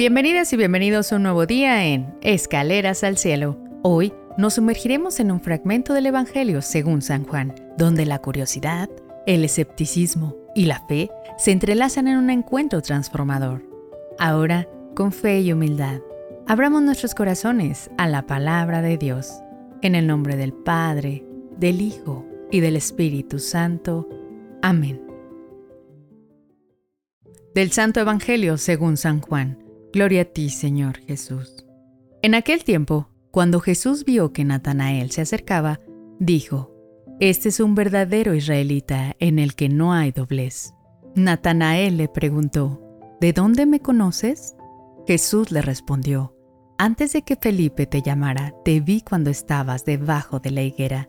Bienvenidas y bienvenidos a un nuevo día en Escaleras al Cielo. Hoy nos sumergiremos en un fragmento del Evangelio según San Juan, donde la curiosidad, el escepticismo y la fe se entrelazan en un encuentro transformador. Ahora, con fe y humildad, abramos nuestros corazones a la palabra de Dios. En el nombre del Padre, del Hijo y del Espíritu Santo. Amén. Del Santo Evangelio según San Juan. Gloria a ti, Señor Jesús. En aquel tiempo, cuando Jesús vio que Natanael se acercaba, dijo, Este es un verdadero israelita en el que no hay doblez. Natanael le preguntó, ¿De dónde me conoces? Jesús le respondió, Antes de que Felipe te llamara, te vi cuando estabas debajo de la higuera.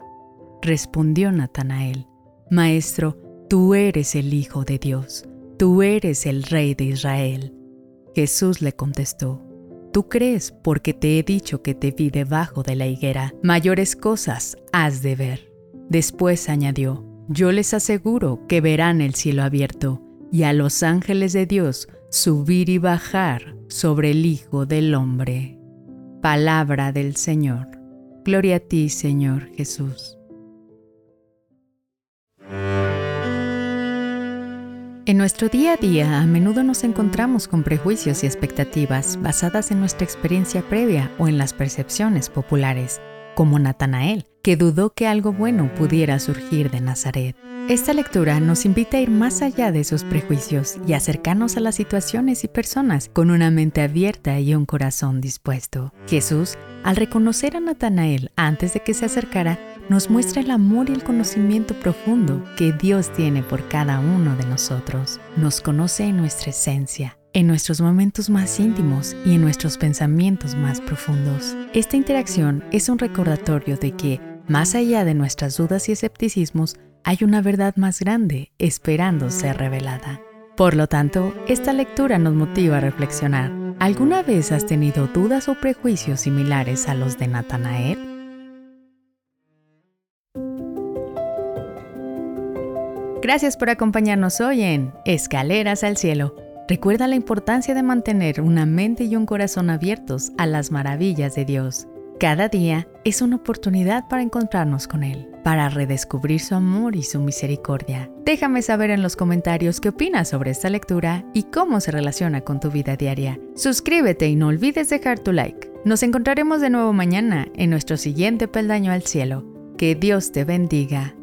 Respondió Natanael, Maestro, tú eres el Hijo de Dios, tú eres el Rey de Israel. Jesús le contestó, Tú crees porque te he dicho que te vi debajo de la higuera, mayores cosas has de ver. Después añadió, Yo les aseguro que verán el cielo abierto y a los ángeles de Dios subir y bajar sobre el Hijo del Hombre. Palabra del Señor. Gloria a ti, Señor Jesús. En nuestro día a día a menudo nos encontramos con prejuicios y expectativas basadas en nuestra experiencia previa o en las percepciones populares, como Natanael, que dudó que algo bueno pudiera surgir de Nazaret. Esta lectura nos invita a ir más allá de esos prejuicios y acercarnos a las situaciones y personas con una mente abierta y un corazón dispuesto. Jesús, al reconocer a Natanael antes de que se acercara, nos muestra el amor y el conocimiento profundo que Dios tiene por cada uno de nosotros. Nos conoce en nuestra esencia, en nuestros momentos más íntimos y en nuestros pensamientos más profundos. Esta interacción es un recordatorio de que, más allá de nuestras dudas y escepticismos, hay una verdad más grande esperando ser revelada. Por lo tanto, esta lectura nos motiva a reflexionar. ¿Alguna vez has tenido dudas o prejuicios similares a los de Natanael? Gracias por acompañarnos hoy en Escaleras al Cielo. Recuerda la importancia de mantener una mente y un corazón abiertos a las maravillas de Dios. Cada día es una oportunidad para encontrarnos con Él, para redescubrir su amor y su misericordia. Déjame saber en los comentarios qué opinas sobre esta lectura y cómo se relaciona con tu vida diaria. Suscríbete y no olvides dejar tu like. Nos encontraremos de nuevo mañana en nuestro siguiente peldaño al cielo. Que Dios te bendiga.